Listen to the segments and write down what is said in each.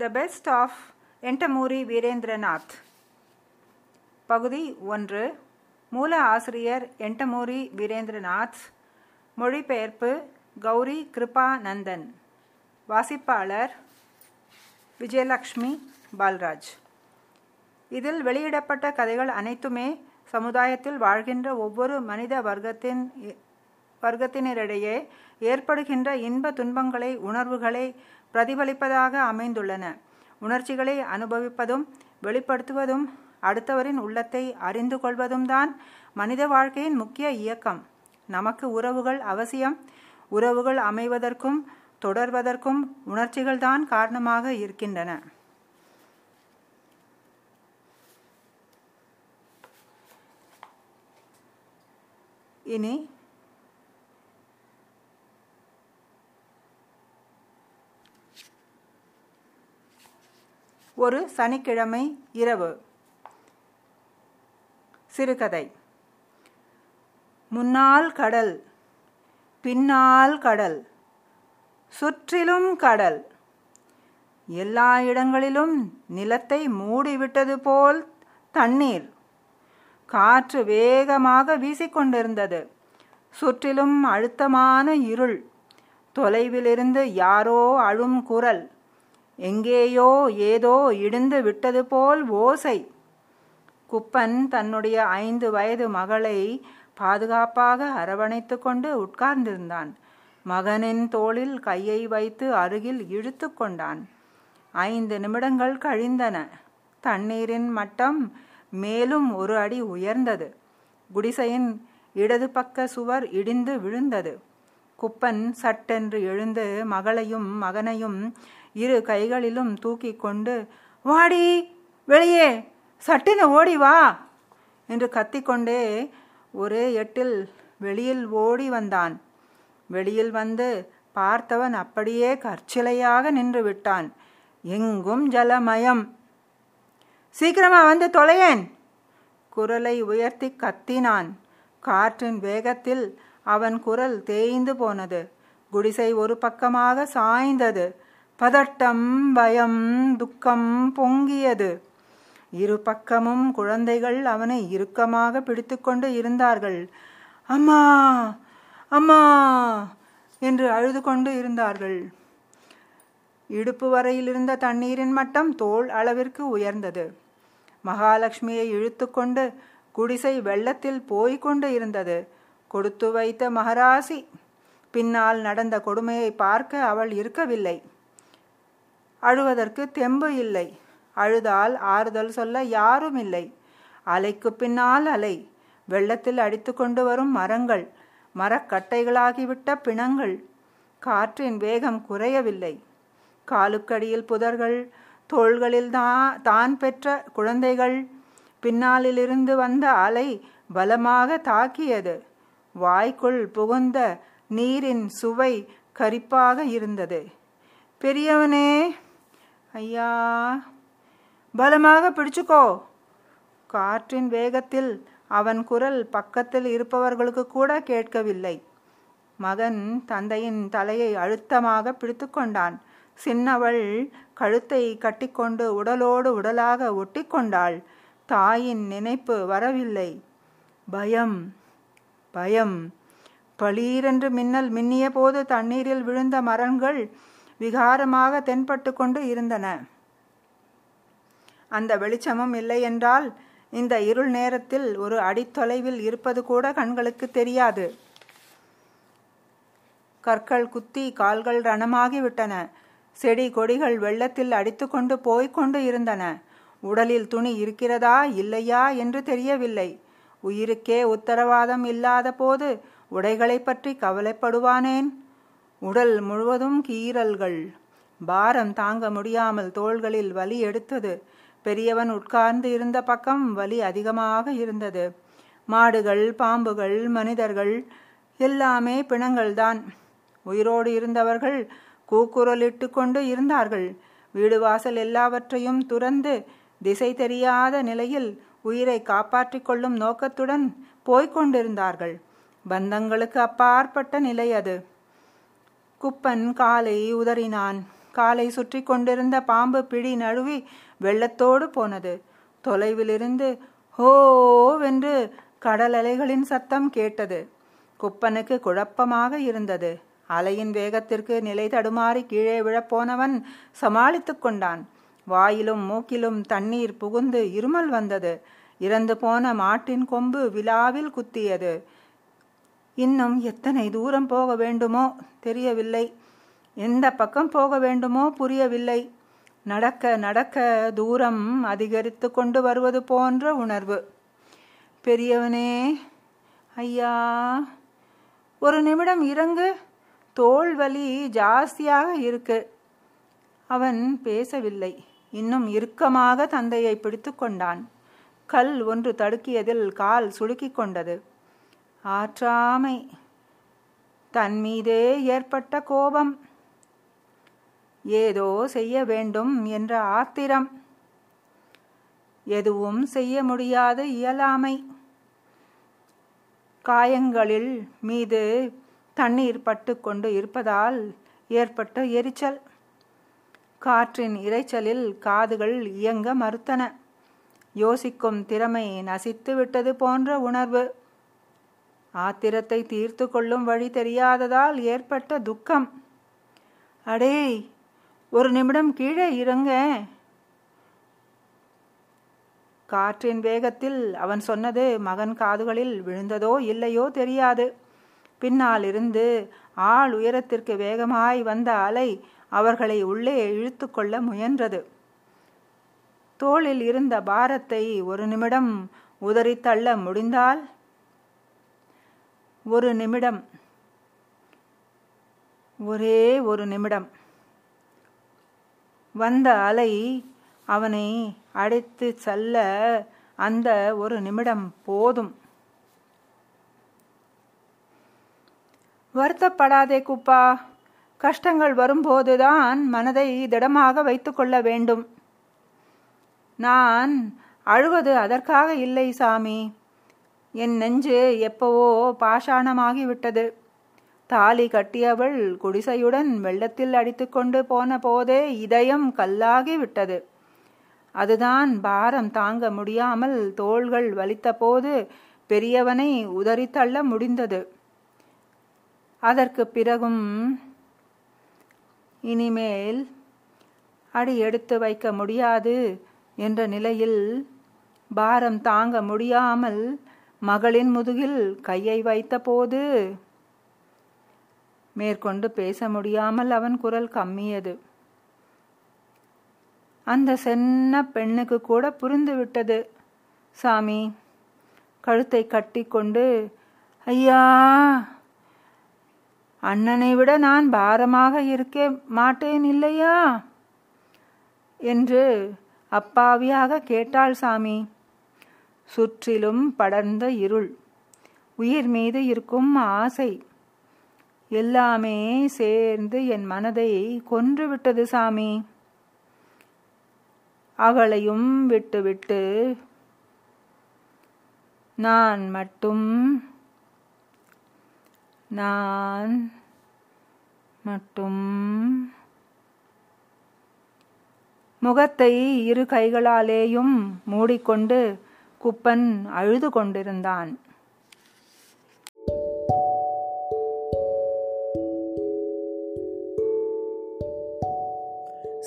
The best of Yandamoori Veerendranath பகுதி ஒன்று. மூல ஆசிரியர் என்டமூரி வீரேந்திரநாத் மொழிபெயர்ப்பு கௌரி கிருபா நந்தன் வாசிப்பாளர் விஜயலக்ஷ்மி பால்ராஜ். இதில் வெளியிடப்பட்ட கதைகள் அனைத்துமே சமுதாயத்தில் வாழ்கின்ற ஒவ்வொரு மனித வர்க்கத்தின் வர்க்கத்தினரிடையே ஏற்படுகின்ற இன்ப துன்பங்களை உணர்வுகளை பிரதிபலிப்பதாக அமைந்துள்ளன. உணர்ச்சிகளை அனுபவிப்பதும் வெளிப்படுத்துவதும் அடுத்தவரின் உள்ளத்தை அறிந்து கொள்வதும் தான் மனித வாழ்க்கையின் முக்கிய இயக்கம். நமக்கு உறவுகள் அவசியம். உறவுகள் அமைவதற்கும் தொடர்வதற்கும் உணர்ச்சிகள் தான் காரணமாக இருக்கின்றன. இனி ஒரு சனிக்கிழமை இரவு. சிறுகதை. முன்னால் கடல் பின்னால் கடல் சுற்றிலும் கடல். எல்லா இடங்களிலும் நிலத்தை மூடிவிட்டது போல் தண்ணீர். காற்று வேகமாக வீசிக்கொண்டிருந்தது. சுற்றிலும் அழுத்தமான இருள். தொலைவிலிருந்து யாரோ அழும் குரல். எங்கேயோ ஏதோ இடிந்து விட்டது போல் ஓசை. குப்பன் தன்னுடைய ஐந்து வயது மகளை பாதுகாப்பாக அரவணைத்து கொண்டு உட்கார்ந்திருந்தான். மகனின் தோளில் கையை வைத்து அருகில் இழுத்து கொண்டான். ஐந்து நிமிடங்கள் கழிந்தன. தண்ணீரின் மட்டம் மேலும் ஒரு அடி உயர்ந்தது. குடிசையின் இடது பக்க சுவர் இடிந்து விழுந்தது. குப்பன் சட்டென்று எழுந்து மகளையும் மகனையும் இரு கைகளிலும் தூக்கி கொண்டு வாடி வெளியே சட்டின ஓடி வா என்று கத்திக்கொண்டே ஒரே எட்டில் வெளியில் ஓடி வந்தான். வெளியில் வந்து பார்த்தவன் அப்படியே கற்சிலையாக நின்று விட்டான். எங்கும் ஜலமயம். சீக்கிரமா வந்து தொலையேன் குரலை உயர்த்தி கத்தினான். காற்றின் வேகத்தில் அவன் குரல் தேய்ந்து போனது. குடிசை ஒரு பக்கமாக சாய்ந்தது. பதட்டம் பயம் துக்கம் பொங்கியது. இரு பக்கமும் குழந்தைகள் அவனை இறுக்கமாக பிடித்துக்கொண்டு இருந்தார்கள். அம்மா அம்மா! என்று அழுது கொண்டு இருந்தார்கள். இடுப்பு வரையில் இருந்த தண்ணீரின் மட்டம் தோல் அளவிற்கு உயர்ந்தது. மகாலட்சுமியை இழுத்துக்கொண்டு குடிசை வெள்ளத்தில் போய்கொண்டு இருந்தது. கொடுத்து வைத்த மகராசி. பின்னால் நடந்த கொடுமையை பார்க்க அவள் இருக்கவில்லை. அழுவதற்கு தெம்பு இல்லை. அழுதால் ஆறுதல் சொல்ல யாரும் இல்லை. அலைக்கு பின்னால் அலை. வெள்ளத்தில் அடித்து கொண்டு வரும் மரங்கள். மரக்கட்டைகளாகிவிட்ட பிணங்கள். காற்றின் வேகம் குறையவில்லை. காலுக்கடியில் புதர்கள் தோள்களில் தான் பெற்ற குழந்தைகள். பின்னாலிலிருந்து வந்த அலை பலமாக தாக்கியது. வாய்க்குள் புகுந்த நீரின் சுவை கரிப்பாக இருந்தது. பெரியவனே ஐயா பலமாக பிடிச்சுக்கோ. காற்றின் வேகத்தில் அவன் குரல் பக்கத்தில் இருப்பவர்களுக்கு கூட கேட்கவில்லை. மகன் தந்தையின் தலையை அழுத்தமாக பிடித்து கொண்டான். சின்னவள் கழுத்தை கட்டிக்கொண்டு உடலோடு உடலாக ஒட்டி கொண்டாள். தாயின் நினைப்பு வரவில்லை. பயம் பயம். பளீரென்று மின்னல் மின்னிய போது தண்ணீரில் விழுந்த மரங்கள் விகாரமாக தென்பட்டு கொண்டு இருந்தன. அந்த வெளிச்சமும் இல்லை என்றால் இந்த இருள் நேரத்தில் ஒரு அடித்தொலைவில் இருப்பது கூட கண்களுக்கு தெரியாது. கற்கள் குத்தி கால்கள் ரணமாகிவிட்டன. செடி கொடிகள் வெள்ளத்தில் அடித்துக்கொண்டு போய்கொண்டு இருந்தன. உடலில் துணி இருக்கிறதா இல்லையா என்று தெரியவில்லை. உயிருக்கே உத்தரவாதம் இல்லாத போது உடைகளை பற்றி கவலைப்படுவானேன்? உடல் முழுவதும் கீறல்கள். பாரம் தாங்க முடியாமல் தோள்களில் வலி எடுத்தது. பெரியவன் உட்கார்ந்து இருந்த பக்கம் வலி அதிகமாக இருந்தது. மாடுகள் பாம்புகள் மனிதர்கள் எல்லாமே பிணங்கள்தான். உயிரோடு இருந்தவர்கள் கூக்குரலிட்டு கொண்டு இருந்தார்கள். வீடு வாசல் எல்லாவற்றையும் துறந்து திசை தெரியாத நிலையில் உயிரை காப்பாற்றிக் கொள்ளும் நோக்கத்துடன் போய்க் கொண்டிருந்தார்கள். பந்தங்களுக்கு அப்பாற்பட்ட நிலை அது. குப்பன் காலை உதறினான். காலை சுற்றி கொண்டிருந்த பாம்பு பிடி நழுவி வெள்ளத்தோடு போனது. தொலைவிலிருந்து ஹோவென்று கடல் அலைகளின் சத்தம் கேட்டது. குப்பனுக்கு குழப்பமாக இருந்தது. அலையின் வேகத்திற்கு நிலை தடுமாறி கீழே விழப்போனவன் சமாளித்து கொண்டான். வாயிலும் மூக்கிலும் தண்ணீர் புகுந்து இருமல் வந்தது. இறந்து போன மாட்டின் கொம்பு விழாவில் குத்தியது. இன்னும் எத்தனை தூரம் போக வேண்டுமோ தெரியவில்லை. எந்த பக்கம் போக வேண்டுமோ புரியவில்லை. நடக்க நடக்க தூரம் அதிகரித்து கொண்டு வருவது போன்ற உணர்வு. பெரியவனே ஐயா ஒரு நிமிடம் இறங்கு. தோல் வலி ஜாஸ்தியாக இருக்கு. அவன் பேசவில்லை. இன்னும் இறுக்கமாக தந்தையை பிடித்து கொண்டான். கல் ஒன்று தடுக்கியதில் கால் சுளுக்கிக் கொண்டது. ஆற்றாமை. தன்மீதே ஏற்பட்ட கோபம். ஏதோ செய்ய வேண்டும் என்ற ஆத்திரம். எதுவும் செய்ய முடியாது இயலாமை. காயங்களில் மீது தண்ணீர் பட்டு கொண்டு இருப்பதால் ஏற்பட்ட எரிச்சல். காற்றின் இரைச்சலில் காதுகள் இயங்க மறுத்தன. யோசிக்கும் திறமை நசித்து விட்டது போன்ற உணர்வு. ஆத்திரத்தை தீர்த்து கொள்ளும் வழி தெரியாததால் ஏற்பட்ட துக்கம். அடே ஒரு நிமிடம் கீழே இறங்க. காற்றின் வேகத்தில் அவன் சொன்னது மகன் காதுகளில் விழுந்ததோ இல்லையோ தெரியாது. பின்னால் இருந்து ஆள் உயரத்திற்கு வேகமாய் வந்த அலை அவர்களை உள்ளே இழுத்து கொள்ள முயன்றது. தோளில் இருந்த பாரத்தை ஒரு நிமிடம் உதறி தள்ள முடிந்தால் ஒரு நிமிடம். ஒரே ஒரு நிமிடம். வந்த அலை அவனை அடைத்து செல்ல அந்த ஒரு நிமிடம் போதும். வருத்தப்படாதே குப்பா. கஷ்டங்கள் வரும்போதுதான் மனதை திடமாக வைத்துக்கொள்ள வேண்டும். நான் அழுவது அதற்காக இல்லை சாமி. என் நெஞ்சு எப்பவோ பாஷாணமாகிவிட்டது. தாலி கட்டியவள் குடிசையுடன் வெள்ளத்தில் அடித்துக்கொண்டு போன போதே இதயம் கல்லாகி விட்டது அதுதான் பாரம் தாங்க முடியாமல் தோள்கள் வலித்தபோது பெரியவனை உதறித்தள்ள முடிந்தது. அதற்கு பிறகும் இனிமேல் அடி எடுத்து வைக்க முடியாது என்ற நிலையில் பாரம் தாங்க முடியாமல் மகளின் முதுகில் கையை வைத்தபோது மேற்கொண்டு பேச முடியாமல் அவன் குரல் கம்மியது. அந்த சென்ன பெண்ணுக்கு கூட புரிந்து விட்டது. சாமி கழுத்தை கட்டி கொண்டு ஐயா அண்ணனை விட நான் பாரமாக இருக்க மாட்டேன் இல்லையா? என்று அப்பாவியாக கேட்டாள் சாமி. சுற்றிலும் படர்ந்த இருள். உயிர் மீது இருக்கும் ஆசை. எல்லாமே சேர்ந்து என் மனதை கொன்றுவிட்டது சாமி. அவளையும் விட்டுவிட்டு நான் மட்டும். நான் மட்டும். முகத்தை இரு கைகளாலேயும் மூடிக்கொண்டு குப்பன் அழுது கொண்டிருந்தான்.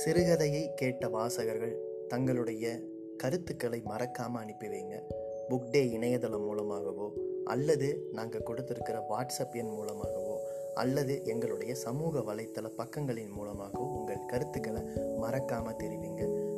சிறுகதையை கேட்ட வாசகர்கள் தங்களுடைய கருத்துக்களை மறக்காமல் அனுப்பி வைங்க. புக் டே இணையதளம் மூலமாகவோ அல்லது நாங்கள் கொடுத்துருக்கிற வாட்ஸ்அப் எண் மூலமாகவோ அல்லது எங்களுடைய சமூக வலைத்தள பக்கங்களின் மூலமாகவோ உங்கள் கருத்துக்களை மறக்காமல் தெரிவிங்க.